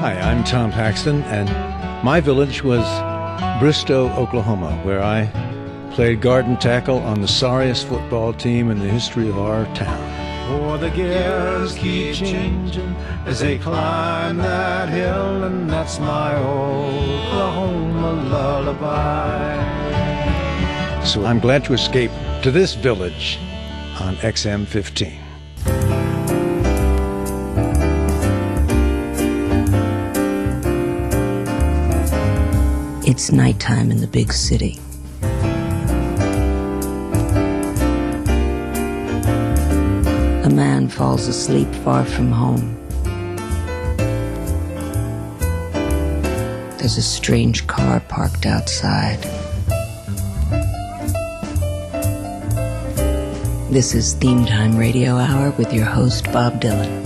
Hi, I'm Tom Paxton, and my village was Bristow, Oklahoma, where I played guard tackle on the sorriest football team in the history of our town. For the gears keep changing as they climb that hill, and that's my Oklahoma lullaby. So I'm glad to escape to this village on XM 15. It's nighttime in the big city. A man falls asleep far from home. There's a strange car parked outside. This is Theme Time Radio Hour with your host, Bob Dylan.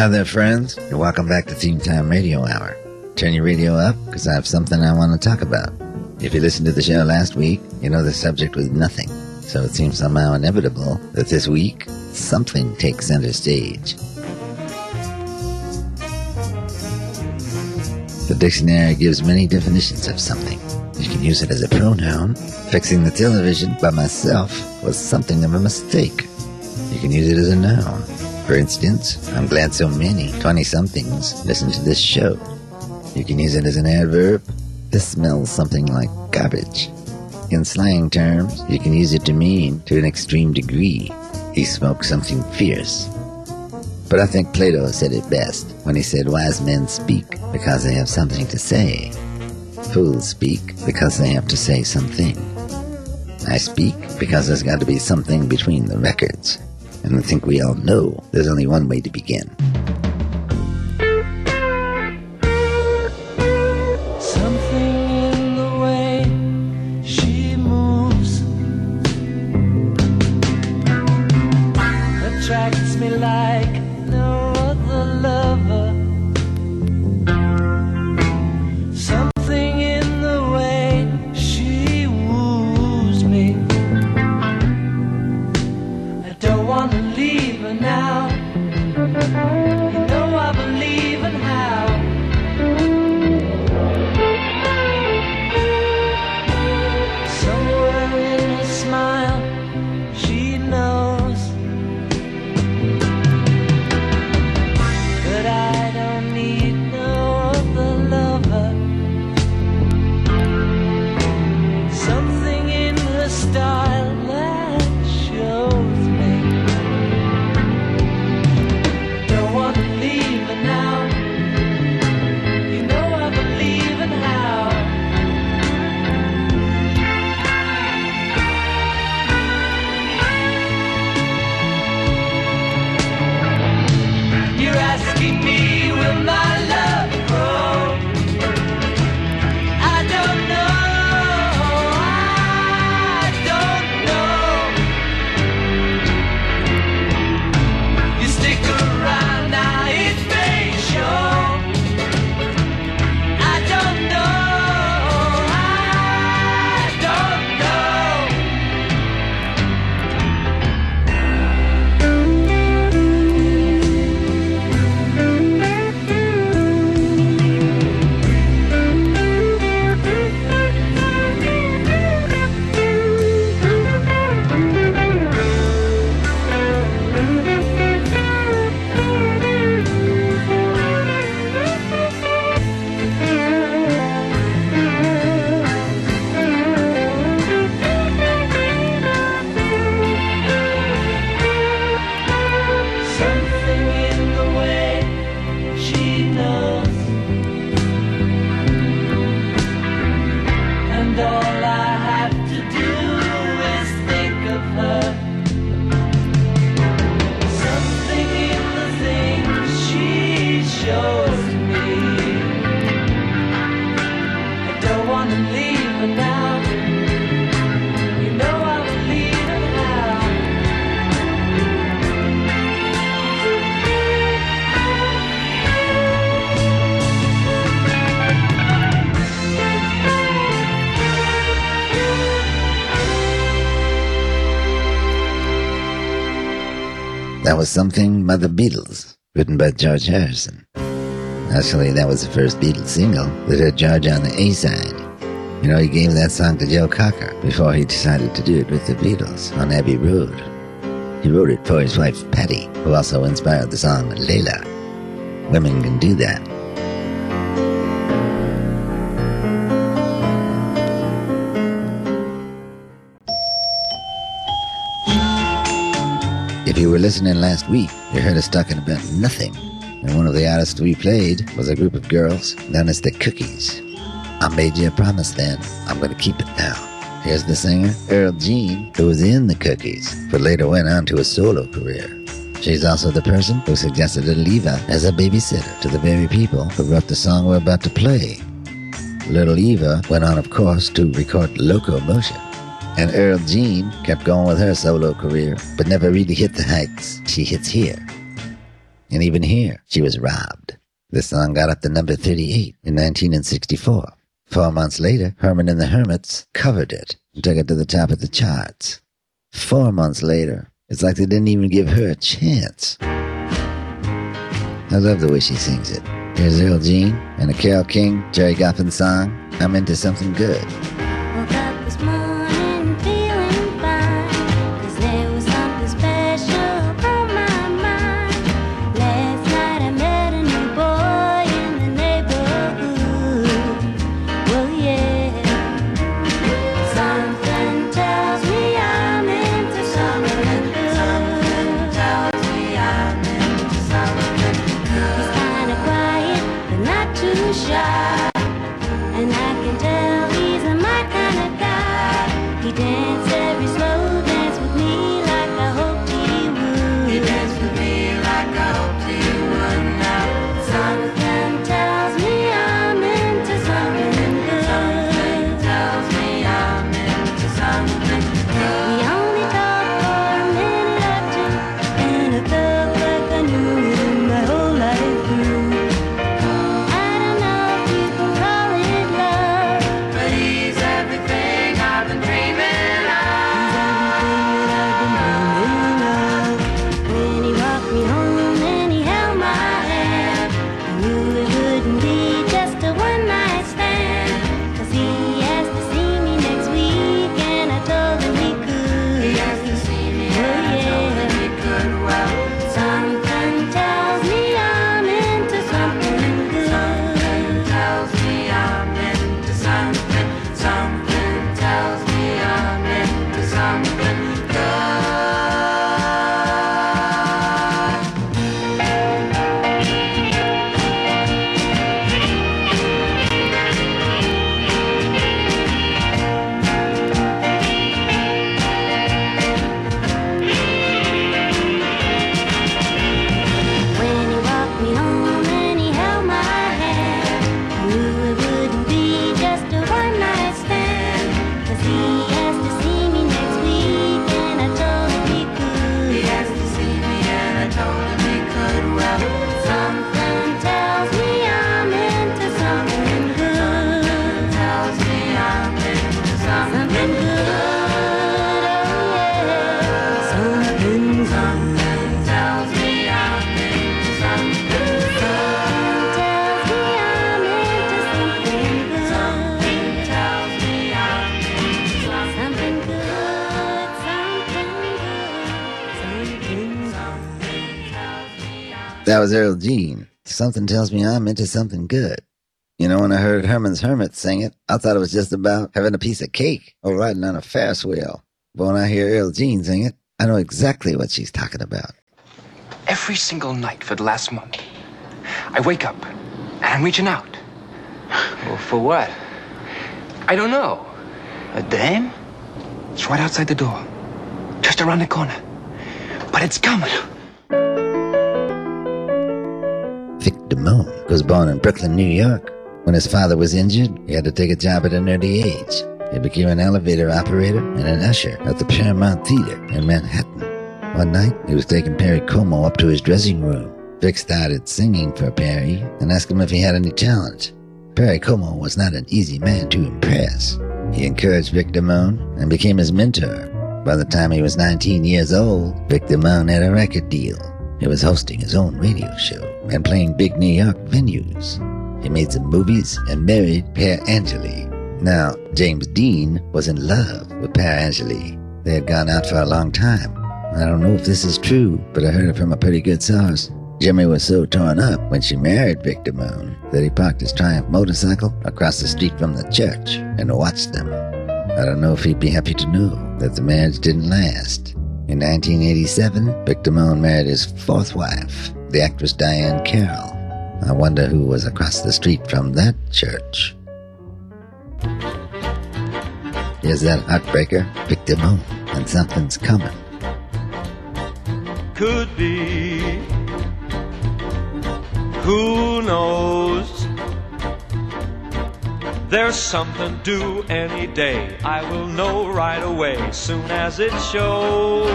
Hi there, friends, and welcome back to Theme Time Radio Hour. Turn your radio up because I have something I want to talk about. If you listened to the show last week, you know the subject was nothing, so it seems somehow inevitable that this week something takes center stage. The dictionary gives many definitions of something. You can use it as a pronoun. Fixing the television by myself was something of a mistake. You can use it as a noun. For instance, I'm glad so many 20 somethings listen to this show. You can use it as an adverb. This smells something like garbage. In slang terms, you can use it to mean, to an extreme degree, he smoked something fierce. But I think Plato said it best when he said wise men speak because they have something to say. Fools speak because they have to say something. I speak because there's got to be something between the records. And I think we all know there's only one way to begin. Something by the Beatles, written by George Harrison. Actually, that was the first Beatles single that had George on the A side. You know, he gave that song to Joe Cocker before he decided to do it with the Beatles on Abbey Road. He wrote it for his wife Patty, who also inspired the song Layla. Women can do that. You were listening last week, you heard us talking about nothing. And one of the artists we played was a group of girls known as the Cookies. I made you a promise then. I'm going to keep it now. Here's the singer, Earl Jean, who was in the Cookies, but later went on to a solo career. She's also the person who suggested Little Eva as a babysitter to the very people who wrote the song we're about to play. Little Eva went on, of course, to record Locomotion. And Earl Jean kept going with her solo career, but never really hit the heights she hits here. And even here, she was robbed. The song got up to number 38 in 1964. Four months later, Herman and the Hermits covered it and took it to the top of the charts. Four months later, it's like they didn't even give her a chance. I love the way she sings it. Here's Earl Jean and a Carole King, Gerry Goffin song, I'm Into Something Good. Was Earl Jean. Something tells me I'm into something good. You know, when I heard Herman's Hermit sing it, I thought it was just about having a piece of cake or riding on a Ferris wheel. But when I hear Earl Jean sing it, I know exactly what she's talking about. Every single night for the last month, I wake up and I'm reaching out. Well, for what? I don't know. A dame? It's right outside the door, just around the corner. But it's coming. Vic Damone was born in Brooklyn, New York. When his father was injured, he had to take a job at an early age. He became an elevator operator and an usher at the Paramount Theater in Manhattan. One night, he was taking Perry Como up to his dressing room. Vic started singing for Perry and asked him if he had any talent. Perry Como was not an easy man to impress. He encouraged Vic Damone and became his mentor. By the time he was 19 years old, Vic Damone had a record deal. He was hosting his own radio show and playing big New York venues. He made some movies and married Pier Angeli. Now, James Dean was in love with Pier Angeli. They had gone out for a long time. I don't know if this is true, but I heard it from a pretty good source. Jimmy was so torn up when she married Victor Damone that he parked his Triumph motorcycle across the street from the church and watched them. I don't know if he'd be happy to know that the marriage didn't last. In 1987, Vic Damone married his fourth wife, the actress Diahann Carroll. I wonder who was across the street from that church. Here's that heartbreaker, Vic Damone, and something's coming. could be. Who knows? There's something due any day. I will know right away, soon as it shows.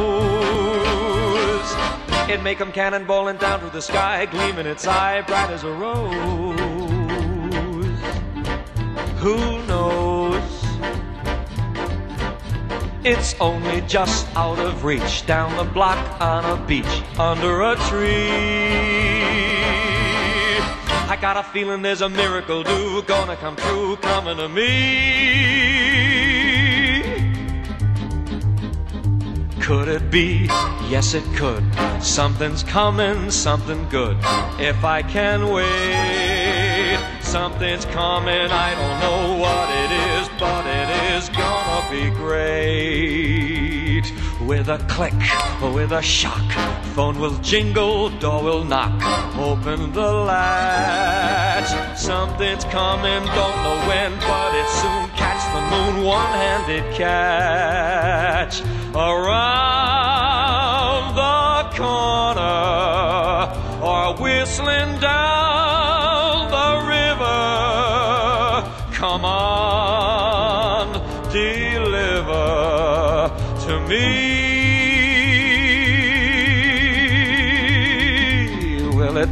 It may come cannonballing down through the sky, gleaming its eye bright as a rose. Who knows? It's only just out of reach, down the block on a beach, under a tree. I got a feeling there's a miracle due, gonna come true, coming to me. Could it be? Yes, it could. Something's coming, something good. If I can wait, something's coming. I don't know what it is, but it is gonna be great. With a click, or with a shock, phone will jingle, door will knock. Open the latch. Something's coming, don't know when, but it soon catch the moon, one-handed catch. Around the corner, or whistling down the river. Come on,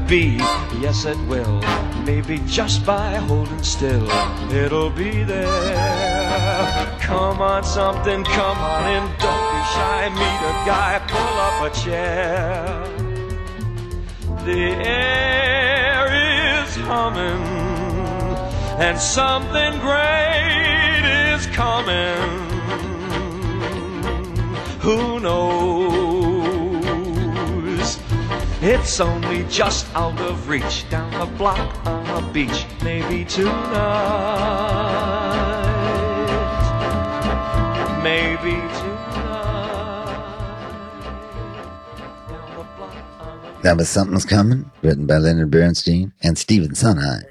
be? Yes, it will. Maybe just by holding still, it'll be there. Come on, something, come on in. Don't be shy. Meet a guy, pull up a chair. The air is humming, and something great is coming. Who knows? It's only just out of reach, down the block on a beach, maybe tonight. Maybe tonight. The That was Something's Coming, written by Leonard Bernstein and Stephen Sondheim.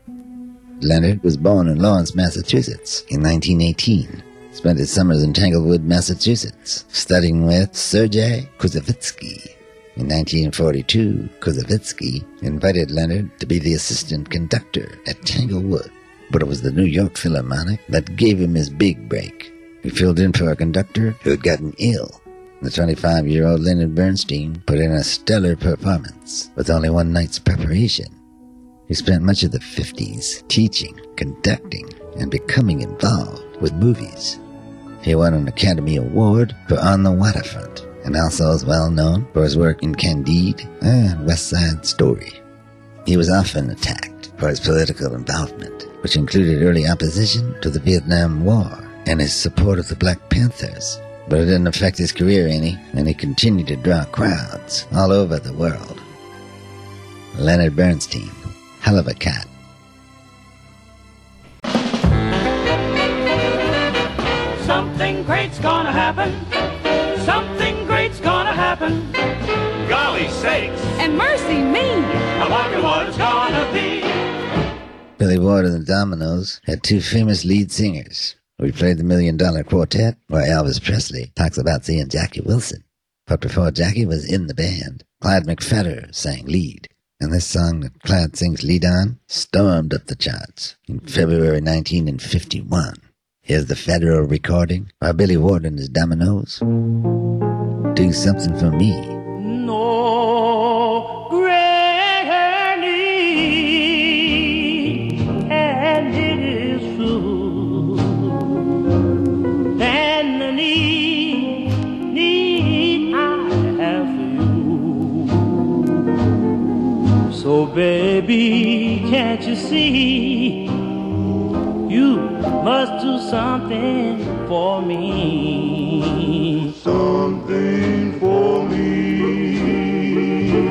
Leonard was born in Lawrence, Massachusetts in 1918. Spent his summers in Tanglewood, Massachusetts, studying with Sergei Koussevitzky. In 1942, Koussevitzky invited Leonard to be the assistant conductor at Tanglewood, but it was the New York Philharmonic that gave him his big break. He filled in for a conductor who had gotten ill. The 25 year old Leonard Bernstein put in a stellar performance with only one night's preparation. He spent much of the 50s teaching, conducting, and becoming involved with movies. He won an Academy Award for On the Waterfront and also is well known for his work in Candide and West Side Story. He was often attacked for his political involvement, which included early opposition to the Vietnam War and his support of the Black Panthers. But it didn't affect his career any, and he continued to draw crowds all over the world. Leonard Bernstein, hell of a cat. Something great's gonna happen. Something sakes! And mercy me! I wonder what it's gonna be. Billy Ward and the Dominoes had two famous lead singers. We played the Million Dollar Quartet, where Elvis Presley talks about seeing Jackie Wilson. But before Jackie was in the band, Clyde McPhatter sang lead. And this song that Clyde sings lead on stormed up the charts in February 1951. Here's the federal recording by Billy Ward and his Dominoes. Do something for me. So, baby, can't you see? You must do something for me. Something for me.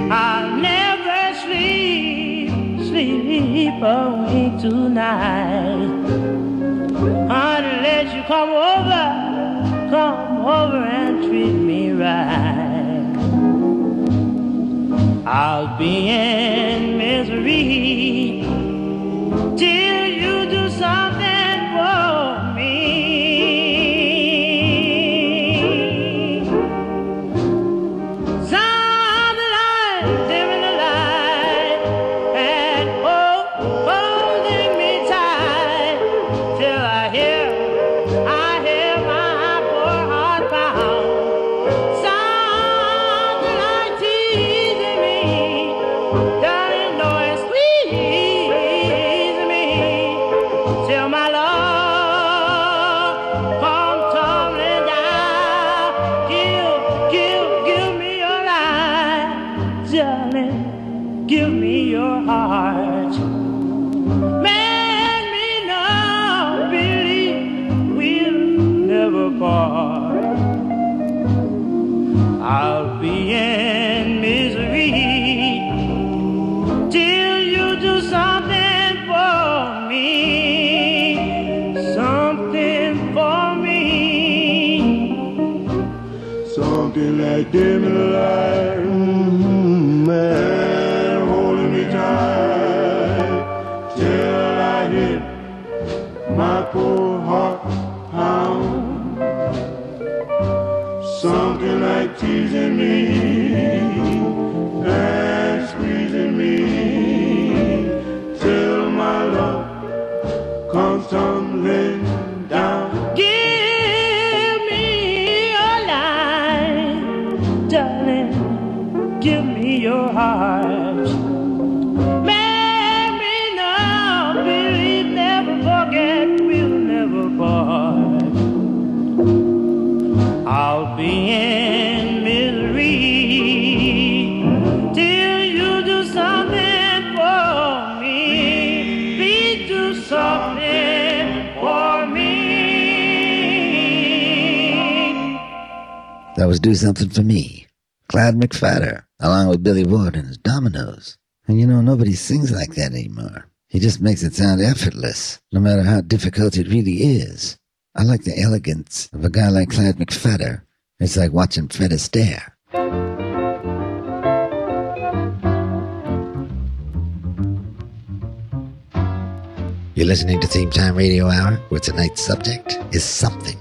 I'll never sleep, sleep a wink tonight. Unless you come over, come over and treat me right. I'll be in misery till you do something Something like teasing me. And squeezing me was Do Something For Me. Clyde McPhatter, along with Billy Ward and his Dominoes. And you know, nobody sings like that anymore. He just makes it sound effortless, no matter how difficult it really is. I like the elegance of a guy like Clyde McPhatter. It's like watching Fred Astaire. You're listening to Theme Time Radio Hour, where tonight's subject is something.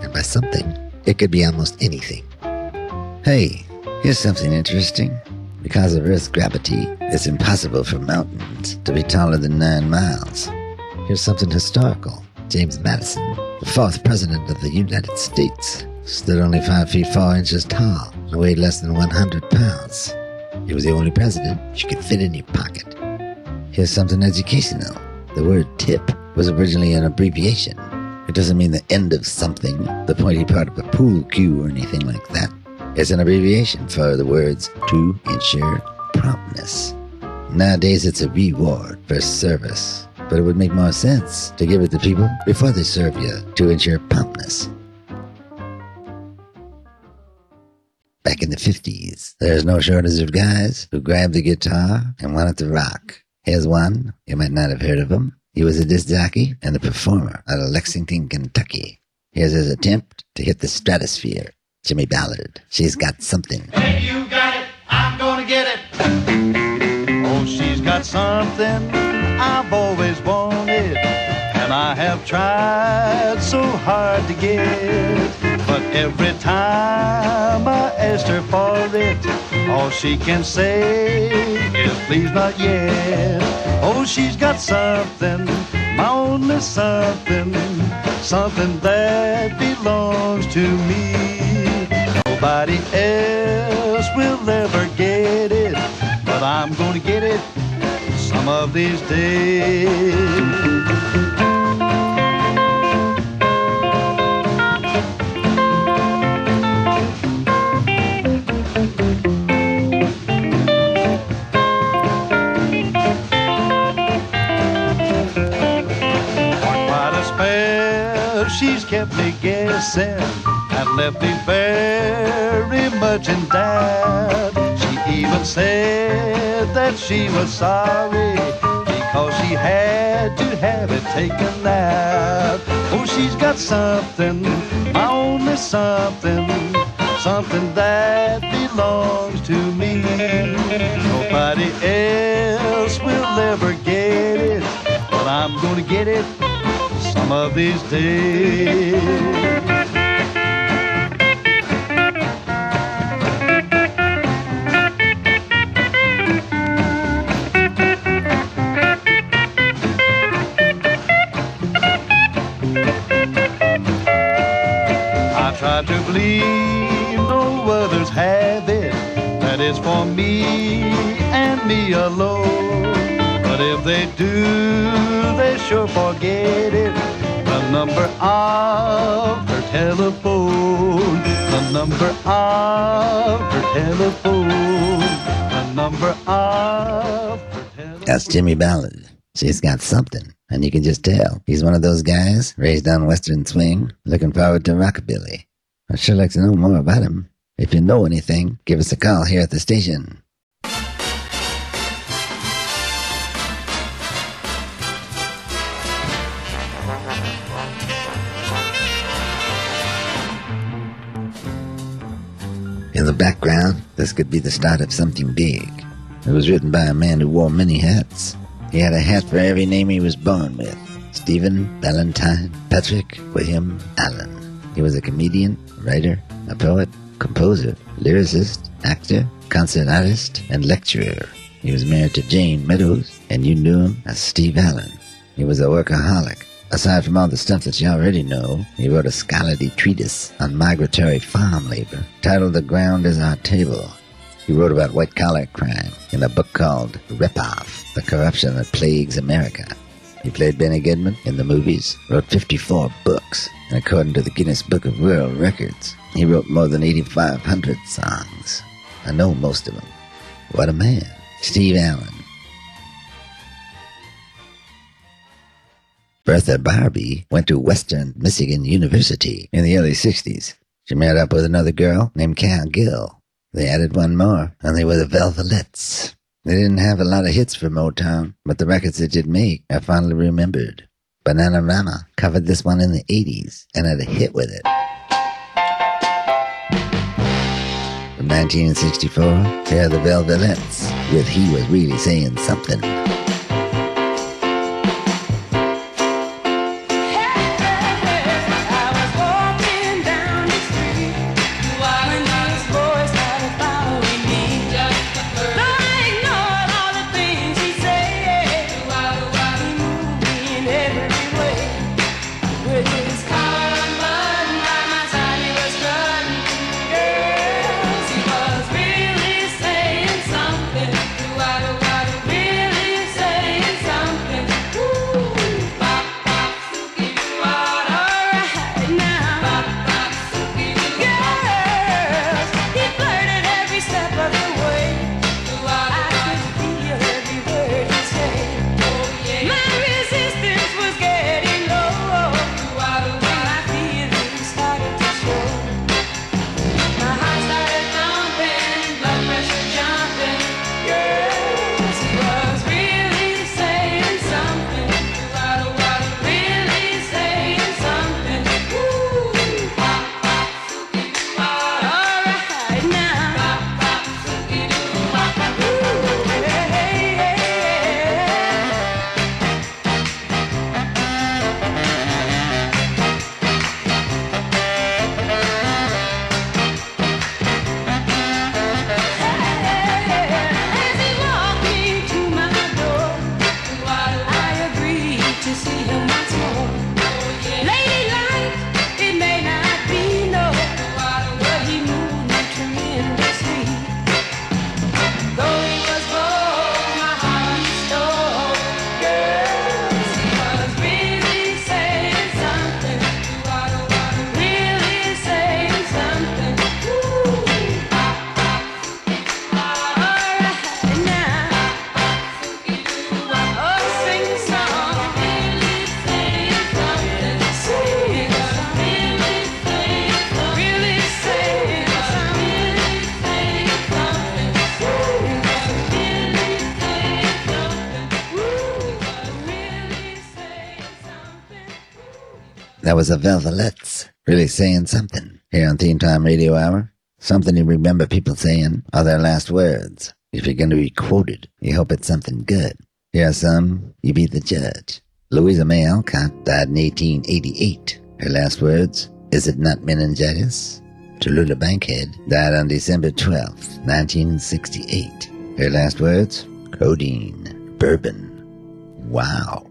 And by something, it could be almost anything. Hey, here's something interesting. Because of Earth's gravity, it's impossible for mountains to be taller than nine miles. Here's something historical. James Madison, the fourth president of the United States, stood only five feet four inches tall and weighed less than 100 pounds. He was the only president you could fit in your pocket. Here's something educational. The word tip was originally an abbreviation. It doesn't mean the end of something, the pointy part of a pool cue or anything like that. It's an abbreviation for the words to ensure promptness. Nowadays it's a reward for service, but it would make more sense to give it to people before they serve you to ensure promptness. Back in the 50s, there's no shortage of guys who grabbed the guitar and wanted to rock. Here's one. You might not have heard of him. He was a disc jockey and a performer out of Lexington, Kentucky. Here's his attempt to hit the stratosphere. Jimmy Ballard. She's got something. Hey, you got it. I'm gonna get it. Oh, she's got something I've always wanted, and I have tried so hard to get. But every time I asked her for it, all she can say is please not yet. Oh, she's got something, my only something, something that belongs to me. Nobody else will ever get it, but I'm gonna get it some of these days. she's kept me guessing and left me very much in doubt. She even said that she was sorry because she had to have it taken out. Oh, she's got something, my only something, something that belongs to me. Nobody else will ever get it, but I'm gonna get it some of these days. Believe no others have it, that it's for me and me alone. But if they do, they sure forget it. The number of her telephone, the number of her telephone, the number of her telephone. That's Jimmy Ballard. She's got something, and you can just tell. He's one of those guys raised on Western swing, looking forward to rockabilly. I'd sure like to know more about him. If you know anything, give us a call here at the station. In the background, this could be the start of something big. It was written by a man who wore many hats. He had a hat for every name he was born with. Stephen, Valentine, Patrick, William, Allen. He was a comedian, writer, a poet, composer, lyricist, actor, concert artist, and lecturer. He was married to Jayne Meadows, and you knew him as Steve Allen. He was a workaholic. Aside from all the stuff that you already know, he wrote a scholarly treatise on migratory farm labor titled The Ground is Our Table. He wrote about white collar crime in a book called Rip Off The Corruption That Plagues America. He played Benny Goodman in the movies, wrote 54 books, according to the Guinness Book of World Records, he wrote more than 8,500 songs. I know most of them. What a man. Steve Allen. Bertha Barbee went to Western Michigan University in the early 60s. She met up with another girl named Cal Gill. They added one more, and they were the Velvelettes. They didn't have a lot of hits for Motown, but the records they did make are fondly remembered. Bananarama covered this one in the 80s and had a hit with it. From 1964, here are the Velvelettes with He Was. Really saying something. That was the Velvelettes, really saying something here on Theme Time Radio Hour. Something you remember people saying are their last words. If you're going to be quoted, you hope it's something good. Here are some, you be the judge. Louisa May Alcott died in 1888. Her last words, is it not meningitis? Tallulah Bankhead died on December 12, 1968. Her last words, codeine, bourbon. Wow.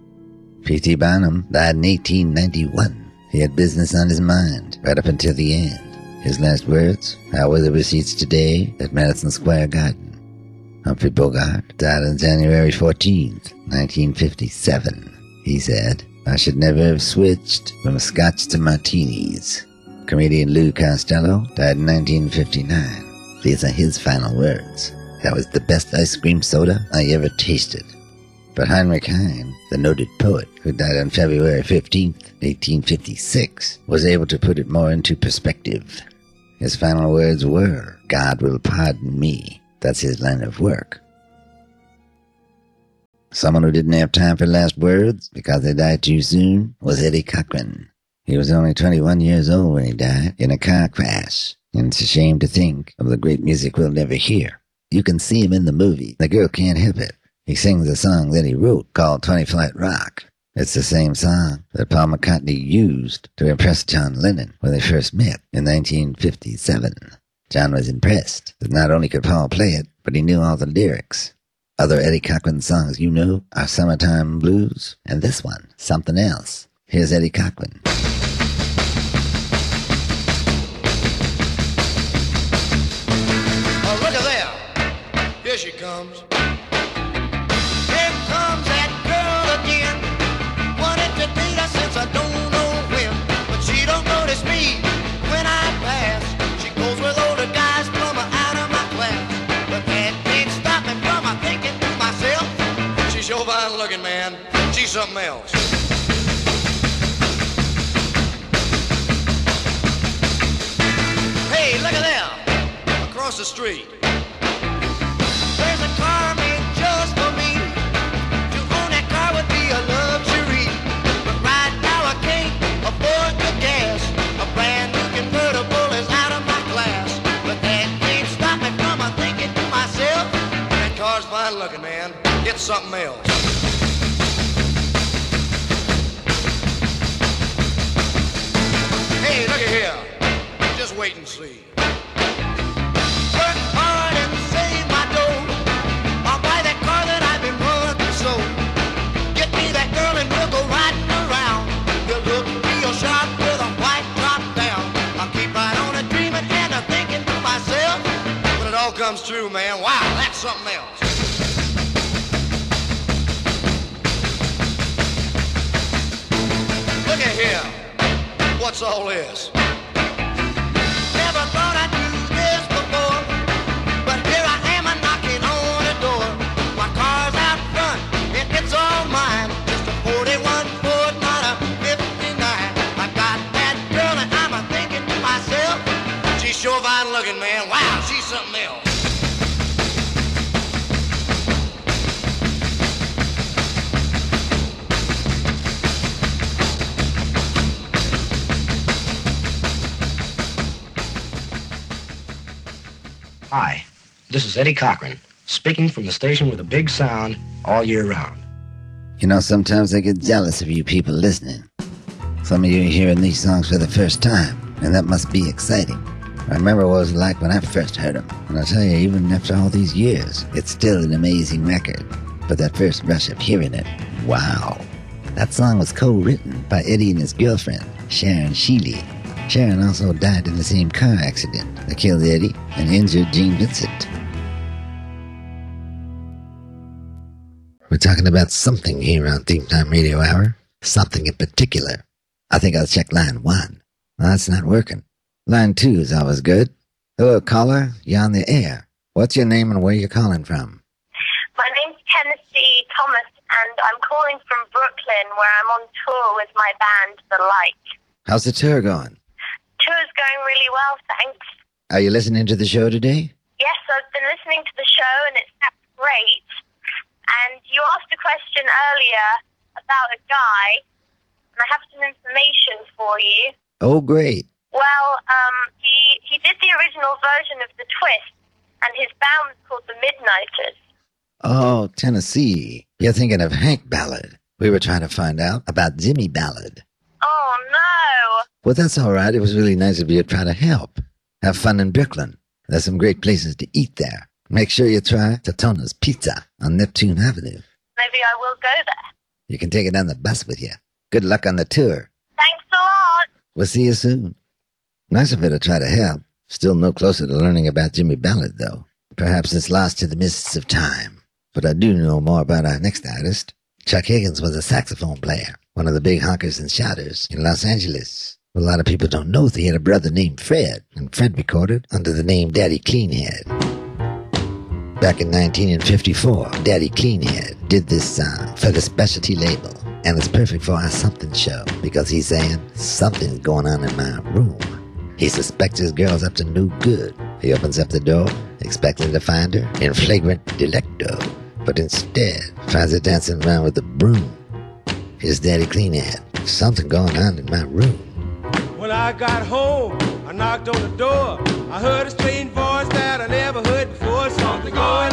P.T. Barnum died in 1891. He had business on his mind right up until the end. His last words, how were the receipts today at Madison Square Garden? Humphrey Bogart died on January 14th, 1957. He said, I should never have switched from scotch to martinis. Comedian Lou Costello died in 1959. These are his final words. That was the best ice cream soda I ever tasted. But Heinrich Heine, the noted poet who died on February 15th, 1856, was able to put it more into perspective. His final words were, God will pardon me. That's his line of work. Someone who didn't have time for last words because they died too soon was Eddie Cochran. He was only 21 years old when he died in a car crash, and it's a shame to think of the great music we'll never hear. You can see him in the movie. The girl can't help it. He sings a song that he wrote called 20 Flight Rock. It's the same song that Paul McCartney used to impress John Lennon when they first met in 1957. John was impressed that not only could Paul play it, but he knew all the lyrics. Other Eddie Cochran songs you know are Summertime Blues and this one, Something Else. Here's Eddie Cochran. Across the street. There's a car made just for me. To own that car would be a luxury. But right now I can't afford the gas. A brand new convertible is out of my class. But that can't stop me from a thinking to myself. That car's fine looking, man. It's something else. Hey, look at here. Just wait and see. Comes true, man, wow, that's something else. Look at here. What's all this? Hi, this is Eddie Cochran, speaking from the station with a big sound all year round. You know, sometimes I get jealous of you people listening. Some of you are hearing these songs for the first time, and that must be exciting. I remember what it was like when I first heard them, and I tell you, even after all these years, it's still an amazing record. But that first rush of hearing it, wow. That song was co-written by Eddie and his girlfriend, Sharon Sheeley. Sharon also died in the same car accident that killed Eddie and injured Gene Vincent. We're talking about something here on Theme Time Radio Hour. Something in particular. I think I'll check line one. Well, that's not working. Line two is always good. Hello, caller. You're on the air. What's your name and where you calling from? My name's Tennessee Thomas, and I'm calling from Brooklyn, where I'm on tour with my band, The Like. How's the tour going? Tour's going really well, thanks. Are you listening to the show today? Yes, I've been listening to the show, and it's great. And you asked a question earlier about a guy and I have some information for you. Oh, great. Well, um, he he did the original version of the twist, and his band's called the Midnighters. Oh, Tennessee. You're thinking of Hank Ballard. We were trying to find out about Jimmy Ballard. Oh no! Well, that's all right. It was really nice of you to try to help. Have fun in Brooklyn. There's some great places to eat there. Make sure you try Totonno's Pizza on Neptune Avenue. Maybe I will go there. You can take it on the bus with you. Good luck on the tour. Thanks a lot. We'll see you soon. Nice of her to try to help. Still no closer to learning about Jimmy Ballard, though. Perhaps it's lost to the mists of time. But I do know more about our next artist. Chuck Higgins was a saxophone player, one of the big honkers and shouters in Los Angeles. A lot of people don't know that he had a brother named Fred, and Fred recorded under the name Daddy Cleanhead. Back in 1954, Daddy Cleanhead did this song for the specialty label, and it's perfect for our something show because he's saying something's going on in my room. He suspects his girl's up to no good. He opens up the door, expecting to find her in flagrant delicto, but instead finds her dancing around with a broom. Here's Daddy Clean Cleanhead. Something going on in my room. When I got home, I knocked on the door. I heard a strange voice that I never heard before. Something going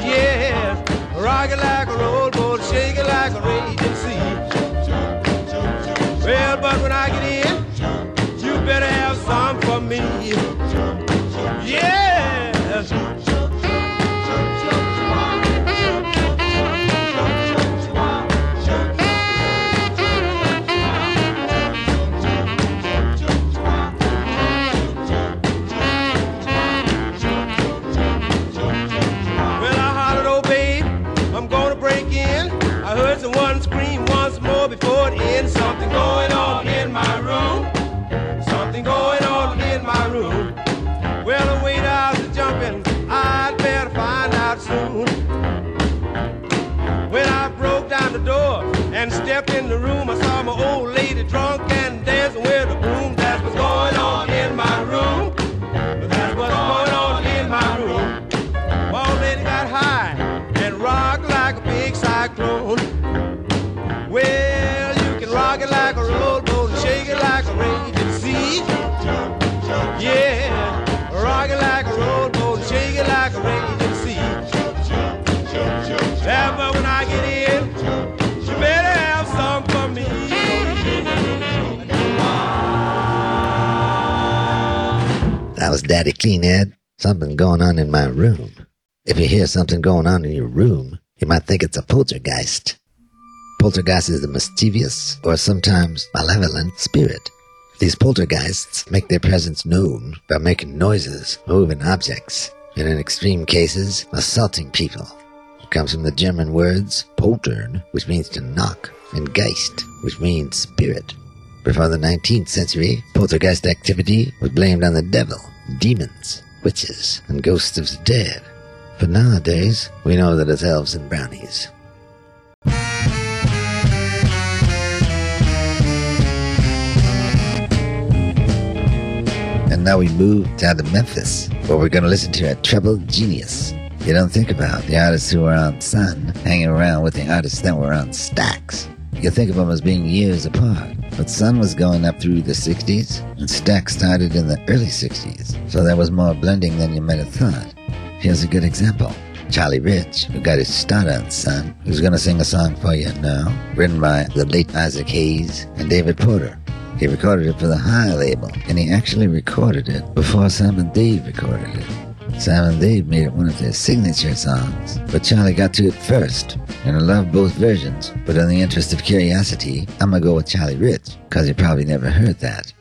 Yes, rock it like a rowboat, shake it like a raging Daddy clean Cleanhead. Something going on in my room. If you hear something going on in your room, you might think it's a poltergeist. Poltergeist is a mischievous or sometimes malevolent spirit. These poltergeists make their presence known by making noises, moving objects, and in extreme cases, assaulting people. It comes from the German words poltern, which means to knock, and geist, which means spirit. Before the 19th century, poltergeist activity was blamed on the devil, demons, witches, and ghosts of the dead. But nowadays, we know that it's elves and brownies. And now we move down to Memphis, where we're going to listen to a troubled genius. You don't think about the artists who were on Sun hanging around with the artists that were on Stax. You think of them as being years apart, but Sun was going up through the 60s, and Stax started in the early 60s, so there was more blending than you might have thought. Here's a good example. Charlie Rich, who got his start on Sun, who's going to sing a song for you now, written by the late Isaac Hayes and David Porter. He recorded it for the High label, and he actually recorded it before Sam and Dave recorded it. Sam and Dave made it one of their signature songs, but Charlie got to it first, and I love both versions, but in the interest of curiosity, I'm gonna go with Charlie Rich, cause you probably never heard that.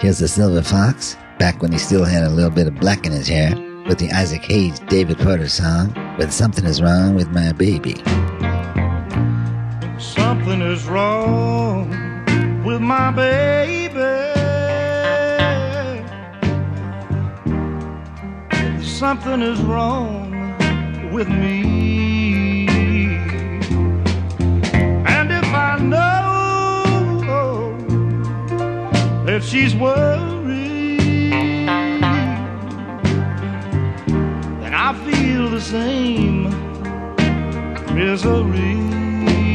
Here's the Silver Fox, back when he still had a little bit of black in his hair, with the Isaac Hayes David Porter song, When Something Is Wrong with My Baby. Something is wrong with my baby. Something is wrong with me. And if I know that she's worried, then I feel the same misery.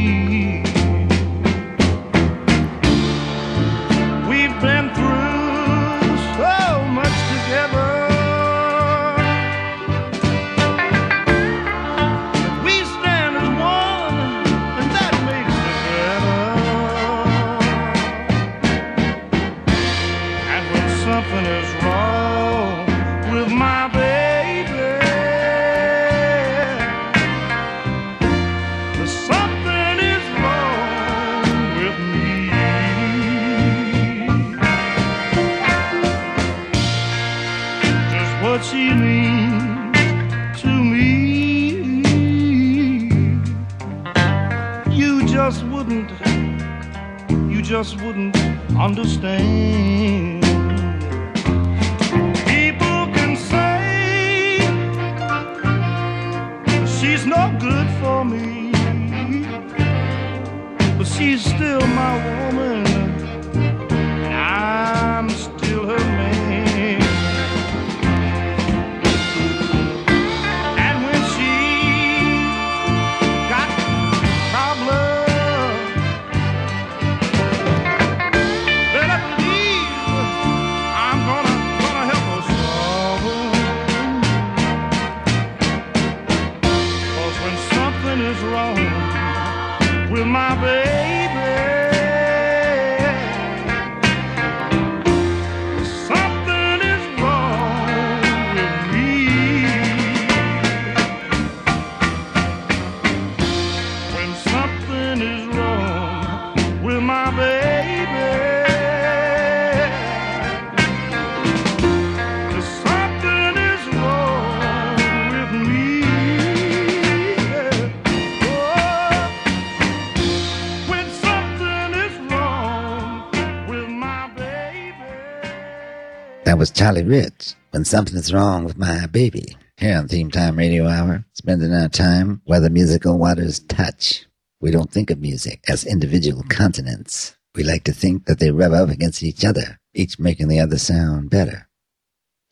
Charlie Rich. When something's wrong with my baby. Here on Theme Time Radio Hour, spending our time where the musical waters touch. We don't think of music as individual continents. We like to think that they rub up against each other, each making the other sound better.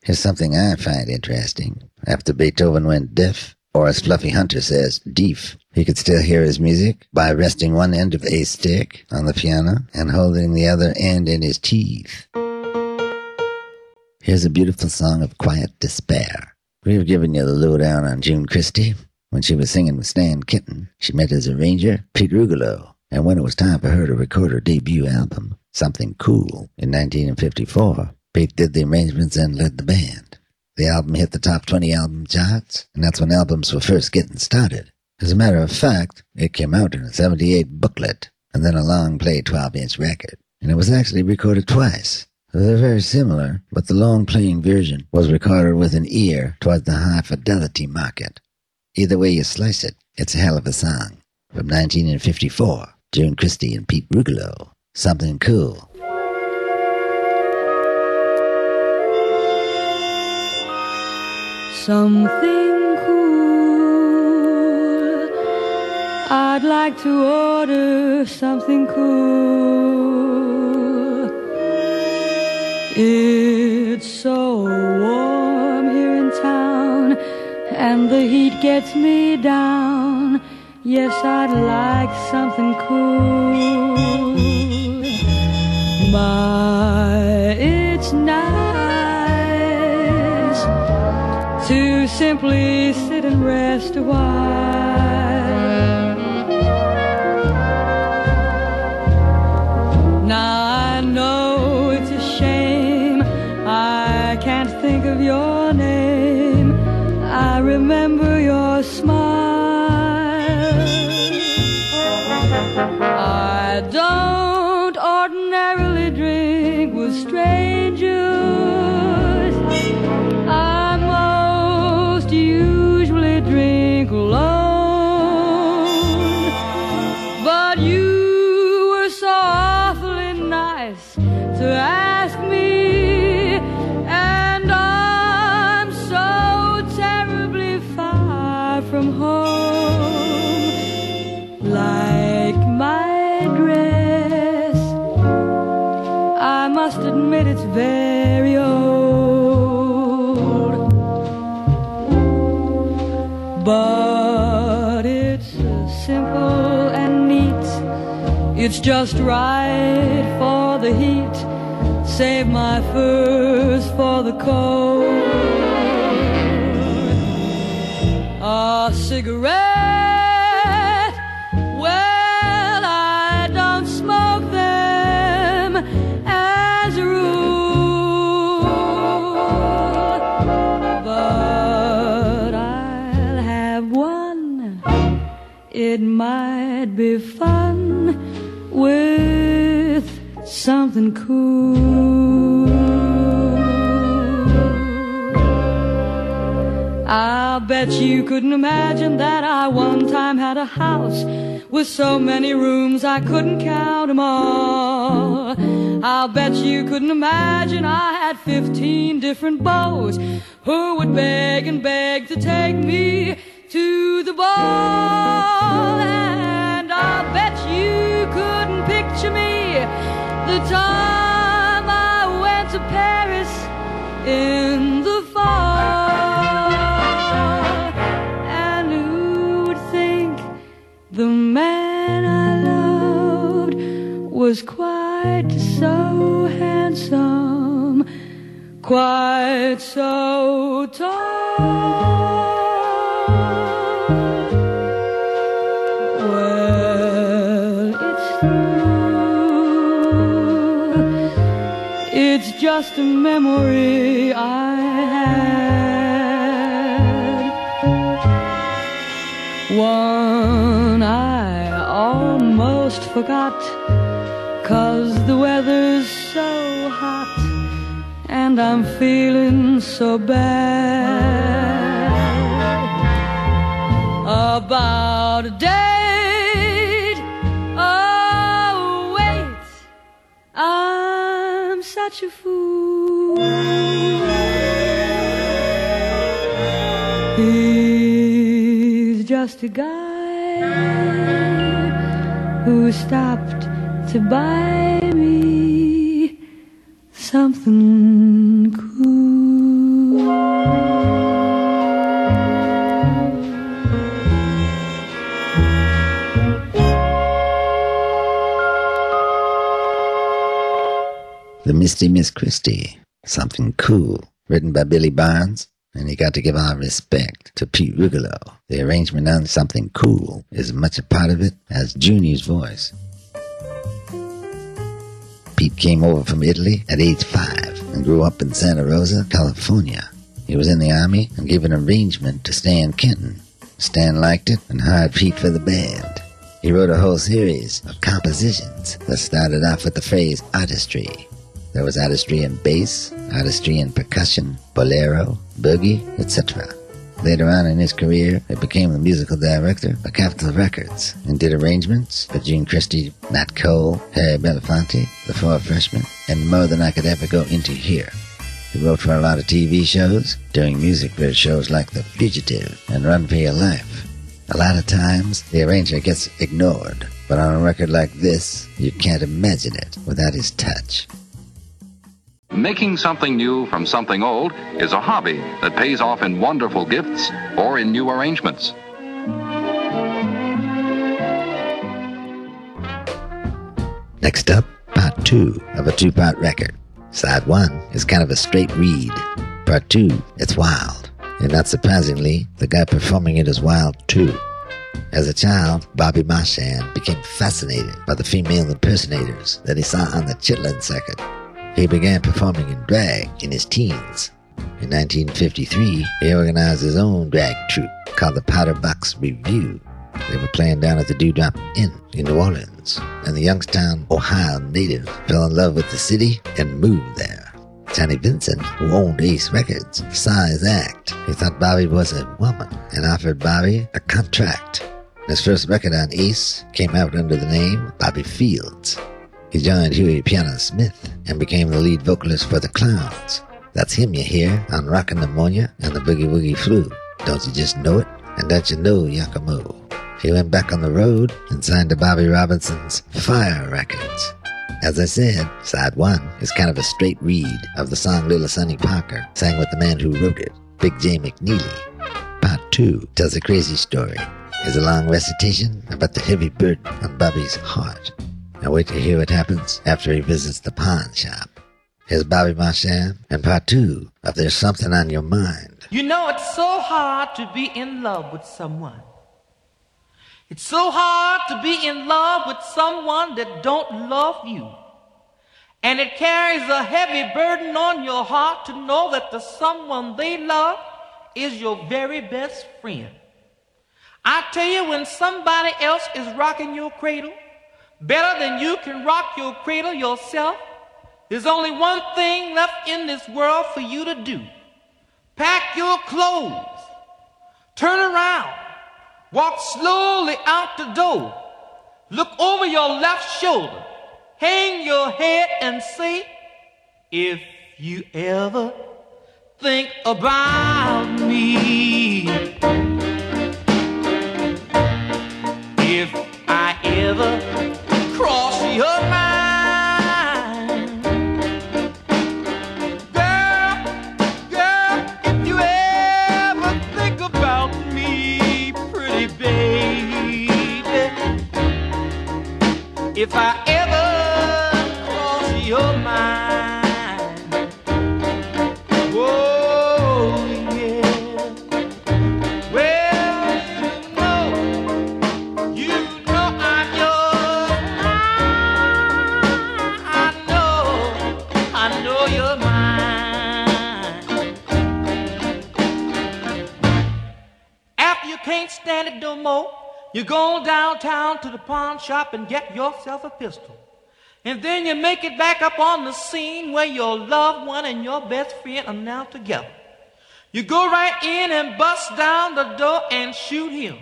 Here's something I find interesting. After Beethoven went deaf, or as Fluffy Hunter says, deaf, he could still hear his music by resting one end of a stick on the piano and holding the other end in his teeth. Here's a beautiful song of quiet despair. We've given you the lowdown on June Christy. When she was singing with Stan Kenton, she met his arranger, Pete Rugolo, and when it was time for her to record her debut album, Something Cool, in 1954, Pete did the arrangements and led the band. The album hit the top 20 album charts, and that's when albums were first getting started. As a matter of fact, it came out in a 78 booklet, and then a long play 12 inch record. And it was actually recorded twice. They're very similar, but the long playing version was recorded with an ear towards the high fidelity market. Either way you slice it, it's a hell of a song. From 1954, June Christy and Pete Rugolo. Something cool. Something cool. I'd like to order something cool. It's so warm here in town, and the heat gets me down. Yes, I'd like something cool. My, it's nice to simply sit and rest a while. It's just right for the heat. Save my furs for the cold. A cigarette. Well, I don't smoke them as a rule, but I'll have one. It might be fun something cool. I'll bet you couldn't imagine that I one time had a house with so many rooms I couldn't count 'em all. I'll bet you couldn't imagine I had 15 different beaux who would beg and beg to take me to the ball. And I'll bet you couldn't picture me the time I went to Paris in the fall. And who would think the man I loved was quite so handsome, quite so tall? Just a memory I had. One I almost forgot. Cause the weather's so hot and I'm feeling so bad about a date. Oh, I'm such a fool. He's just a guy who stopped to buy me something cool. The Misty Miss Christy, something cool, written by Billy Barnes, and you got to give our respect to Pete Rugolo. The arrangement on Something Cool is as much a part of it as Junior's voice. Pete came over from Italy at age five and grew up in Santa Rosa, California. He was in the army and gave an arrangement to Stan Kenton. Stan liked it and hired Pete for the band. He wrote a whole series of compositions that started off with the phrase artistry. There was artistry in bass, artistry in percussion, bolero, boogie, etc. Later on in his career, he became the musical director of Capitol Records and did arrangements for June Christy, Nat Cole, Harry Belafonte, The Four Freshmen, and more than I could ever go into here. He wrote for a lot of TV shows, doing music for shows like The Fugitive and Run for Your Life. A lot of times, the arranger gets ignored, but on a record like this, you can't imagine it without his touch. Making something new from something old is a hobby that pays off in wonderful gifts or in new arrangements. Next up, part two of a two part record. Side one is kind of a straight read. Part two, it's wild. And not surprisingly, the guy performing it is wild too. As a child, Bobby Marchan became fascinated by the female impersonators that he saw on the Chitlin circuit. He began performing in drag in his teens. In 1953, he organized his own drag troupe called the Powder Box Revue. They were playing down at the Dewdrop Inn in New Orleans, and the Youngstown, Ohio native fell in love with the city and moved there. Johnny Vincent, who owned Ace Records, saw his act. He thought Bobby was a woman and offered Bobby a contract. His first record on Ace came out under the name Bobby Fields. He joined Huey Piano Smith and became the lead vocalist for the Clowns. That's him you hear on Rockin' Pneumonia and the Boogie Woogie Flu. Don't you just know it? And don't you know Yockomo? He went back on the road and signed to Bobby Robinson's Fire Records. As I said, side one is kind of a straight read of the song Little Sonny Parker sang with the man who wrote it, Big Jay McNeely. Part two tells a crazy story, is a long recitation about the heavy burden on Bobby's heart. Now wait to hear what happens after he visits the pawn shop. Here's Bobby Marchan and part two of There's Something on Your Mind. You know, it's so hard to be in love with someone. It's so hard to be in love with someone that don't love you. And it carries a heavy burden on your heart to know that the someone they love is your very best friend. I tell you, when somebody else is rocking your cradle better than you can rock your cradle yourself, there's only one thing left in this world for you to do. Pack your clothes, turn around, walk slowly out the door, look over your left shoulder, hang your head and say, if you ever think about me, if I ever cross your mind, oh yeah, well you know, you know I'm yours, I know, I know you're mine. After you can't stand it no more, you go downtown to the pawn shop and get yourself a pistol. And then you make it back up on the scene where your loved one and your best friend are now together. You go right in and bust down the door and shoot him.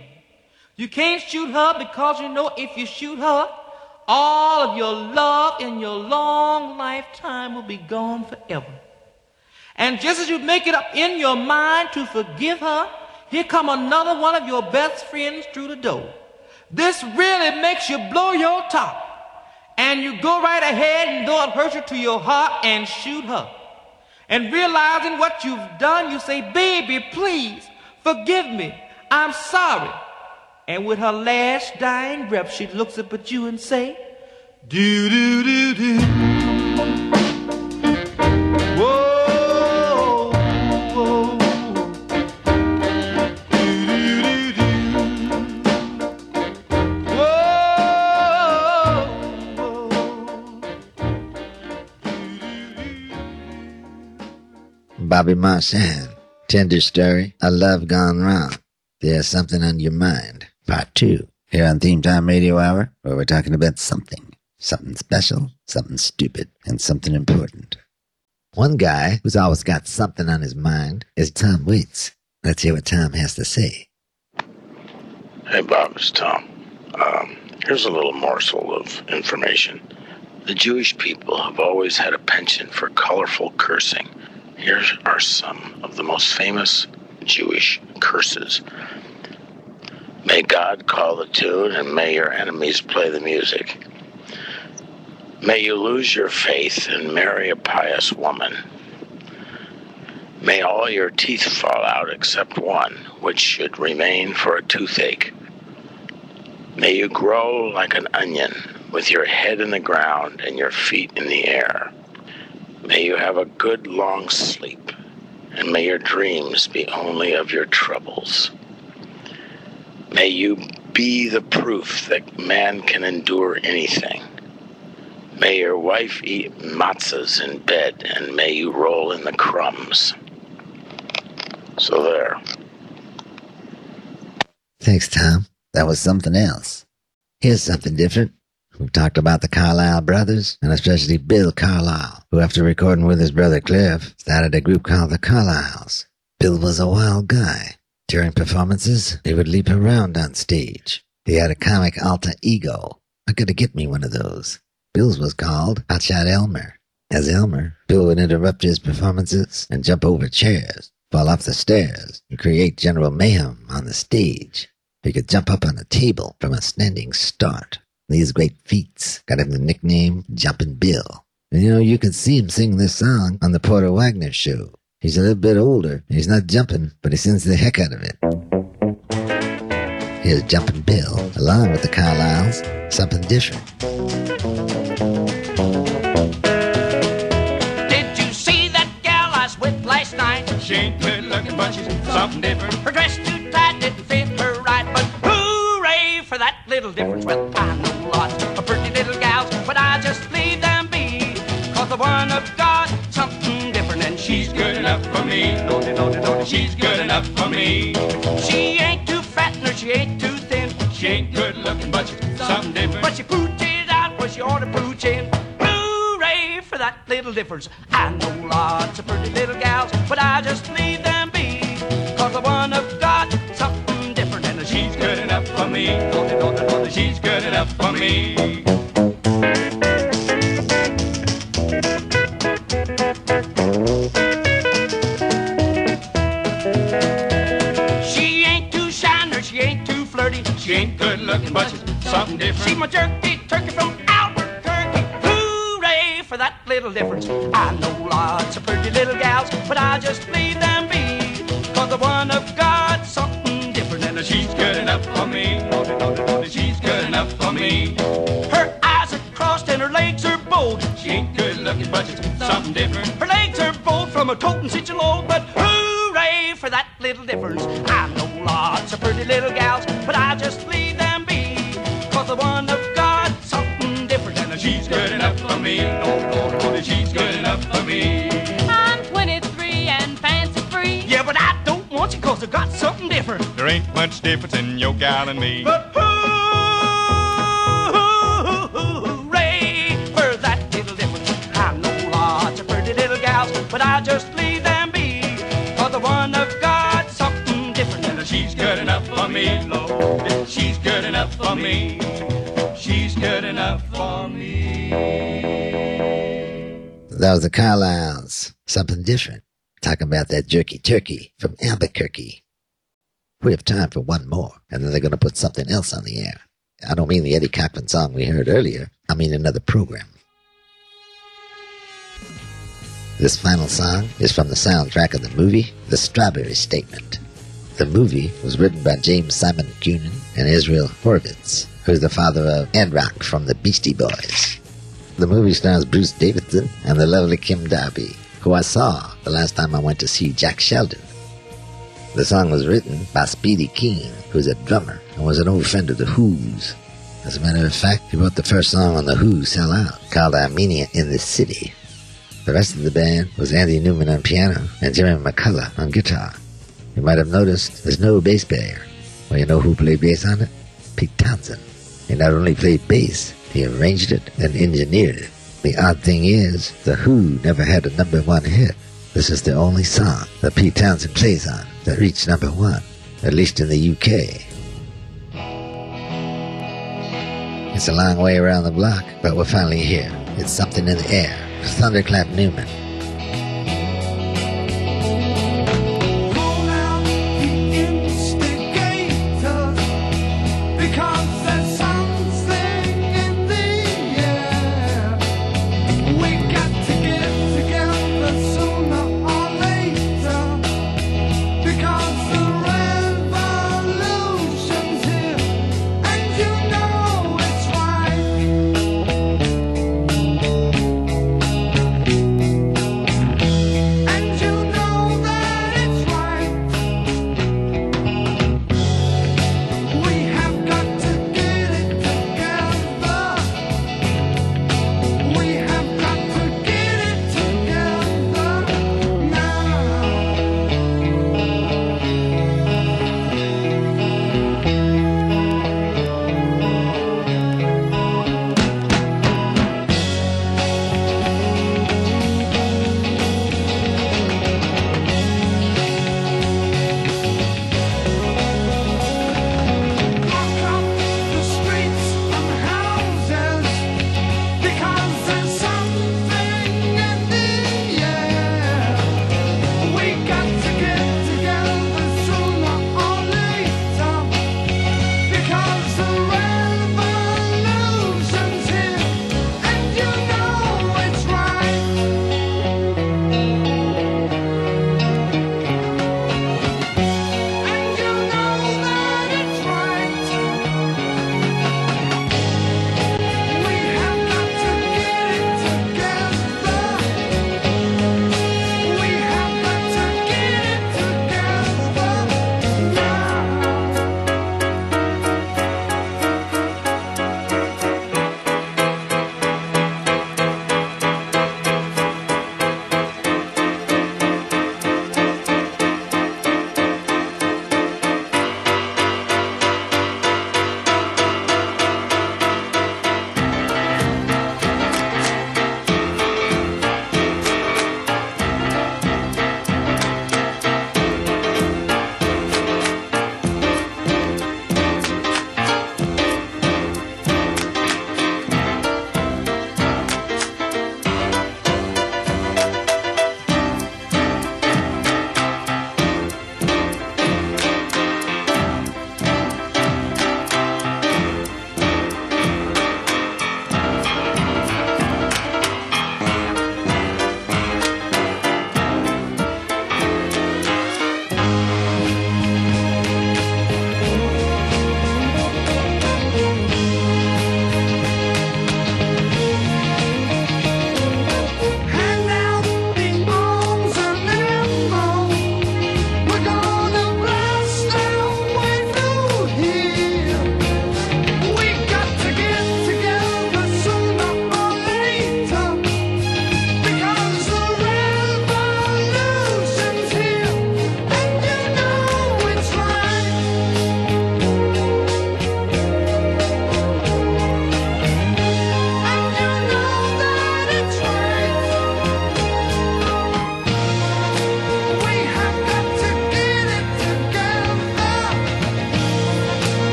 You can't shoot her because you know if you shoot her, all of your love in your long lifetime will be gone forever. And just as you make it up in your mind to forgive her, here come another one of your best friends through the door. This really makes you blow your top. And you go right ahead and though it hurts you to your heart and shoot her. And realizing what you've done, you say, baby, please forgive me. I'm sorry. And with her last dying breath, she looks up at you and say, do do do do. Bobby Marchan. Tender story. A love gone wrong. There's something on your mind. Part two. Here on Theme Time Radio Hour, where we're talking about something. Something special, something stupid, and something important. One guy who's always got something on his mind is Tom Waits. Let's hear what Tom has to say. Hey, Bob, it's Tom. Um, here's a little morsel of information. The Jewish people have always had a penchant for colorful cursing. Here are some of the most famous Jewish curses. May God call the tune and may your enemies play the music. May you lose your faith and marry a pious woman. May all your teeth fall out except one, which should remain for a toothache. May you grow like an onion with your head in the ground and your feet in the air. May you have a good long sleep, and may your dreams be only of your troubles. May you be the proof that man can endure anything. May your wife eat matzahs in bed, and may you roll in the crumbs. So there. Thanks, Tom. That was something else. Here's something different. We've talked about the Carlisle brothers, and especially Bill Carlisle, who after recording with his brother Cliff, started a group called the Carlisles. Bill was a wild guy. During performances, he would leap around on stage. He had a comic alter ego. I gotta get me one of those. Bill's was called Hotshot Elmer. As Elmer, Bill would interrupt his performances and jump over chairs, fall off the stairs, and create general mayhem on the stage. He could jump up on a table from a standing start. These great feats got him the nickname Jumpin' Bill. And you know, you can see him sing this song on the Porter Wagoner show. He's a little bit older, and he's not jumping, but he sings the heck out of it. Here's Jumpin' Bill, along with the Carlisles, something different. Little me, Lord. She's good enough for me. She's good enough for me. That was the Carlisles. Something different. Talking about that jerky turkey from Albuquerque. We have time for one more, and then they're going to put something else on the air. I don't mean the Eddie Cochran song we heard earlier. I mean another program. This final song is from the soundtrack of the movie The Strawberry Statement. The movie was written by James Simon Kunen and Israel Horovitz, who is the father of Ad-Rock from the Beastie Boys. The movie stars Bruce Davison and the lovely Kim Darby, who I saw the last time I went to see Jack Sheldon. The song was written by Speedy Keen, who's a drummer and was an old friend of the Who's. As a matter of fact, he wrote the first song on the Who sell out, called Armenia in the City. The rest of the band was Andy Newman on piano and Jeremy McCulloch on guitar. You might have noticed there's no bass player. Well, you know who played bass on it? Pete Townshend. He not only played bass, he arranged it and engineered it. The odd thing is, The Who never had a number one hit. This is the only song that Pete Townshend plays on that reached number one, at least in the UK. It's a long way around the block, but we're finally here. It's something in the air. Thunderclap Newman.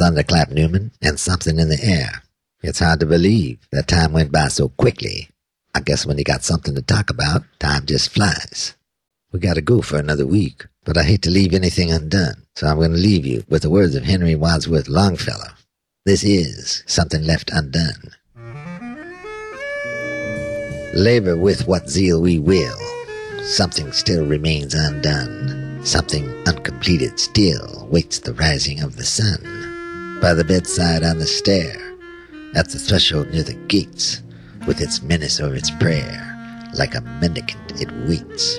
Thunderclap Newman and something in the air. It's hard to believe that time went by so quickly. I guess when you got something to talk about, time just flies. We gotta go for another week, but I hate to leave anything undone, so I'm gonna leave you with the words of Henry Wadsworth Longfellow. This is something left undone. Labor with what zeal we will. Something still remains undone. Something uncompleted still waits the rising of the sun. By the bedside on the stair, at the threshold near the gates, with its menace or its prayer, like a mendicant it waits.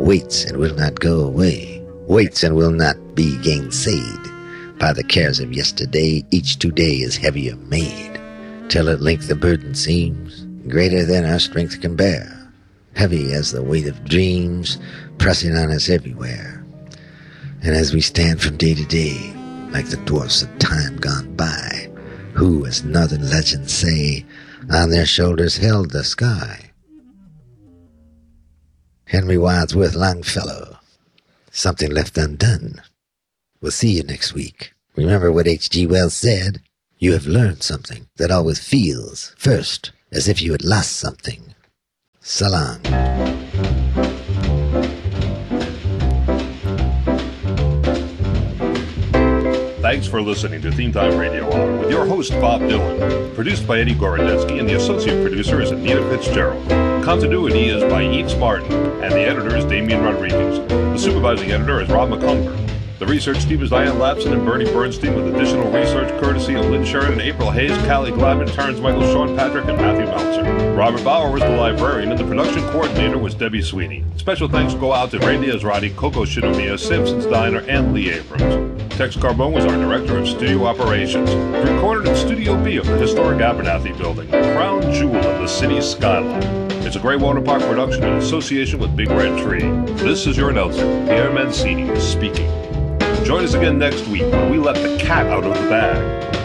Waits and will not go away. Waits and will not be gainsaid. By the cares of yesterday, each today is heavier made, till at length the burden seems greater than our strength can bear, heavy as the weight of dreams pressing on us everywhere. And as we stand from day to day, like the dwarfs of time gone by, who, as northern legends say, on their shoulders held the sky. Henry Wadsworth Longfellow, something left undone. We'll see you next week. Remember what H.G. Wells said? You have learned something that always feels, first, as if you had lost something. So Thanks for listening to Theme Time Radio Hour with your host, Bob Dylan. Produced by Eddie Gorodetsky, and the associate producer is Anita Fitzgerald. Continuity is by Eats Martin, and the editor is Damian Rodriguez. The supervising editor is Rob McCumber. The research team is Diane Lapson and Bernie Bernstein, with additional research courtesy of Lynn Sheridan, April Hayes, Callie Glavin, Terrence Michael, Sean Patrick, and Matthew Meltzer. Robert Bauer was the librarian, and the production coordinator was Debbie Sweeney. Special thanks go out to Ray Diaz-Roddy, Coco Shinomiya, Simpson's Diner, and Lee Abrams. Tex Carbone was our director of studio operations. Recorded in Studio B of the historic Abernathy building, crown jewel of the city's skyline. It's a Greywater Park production in association with Big Red Tree. This is your announcer, Pierre Mancini, speaking. Join us again next week when we let the cat out of the bag.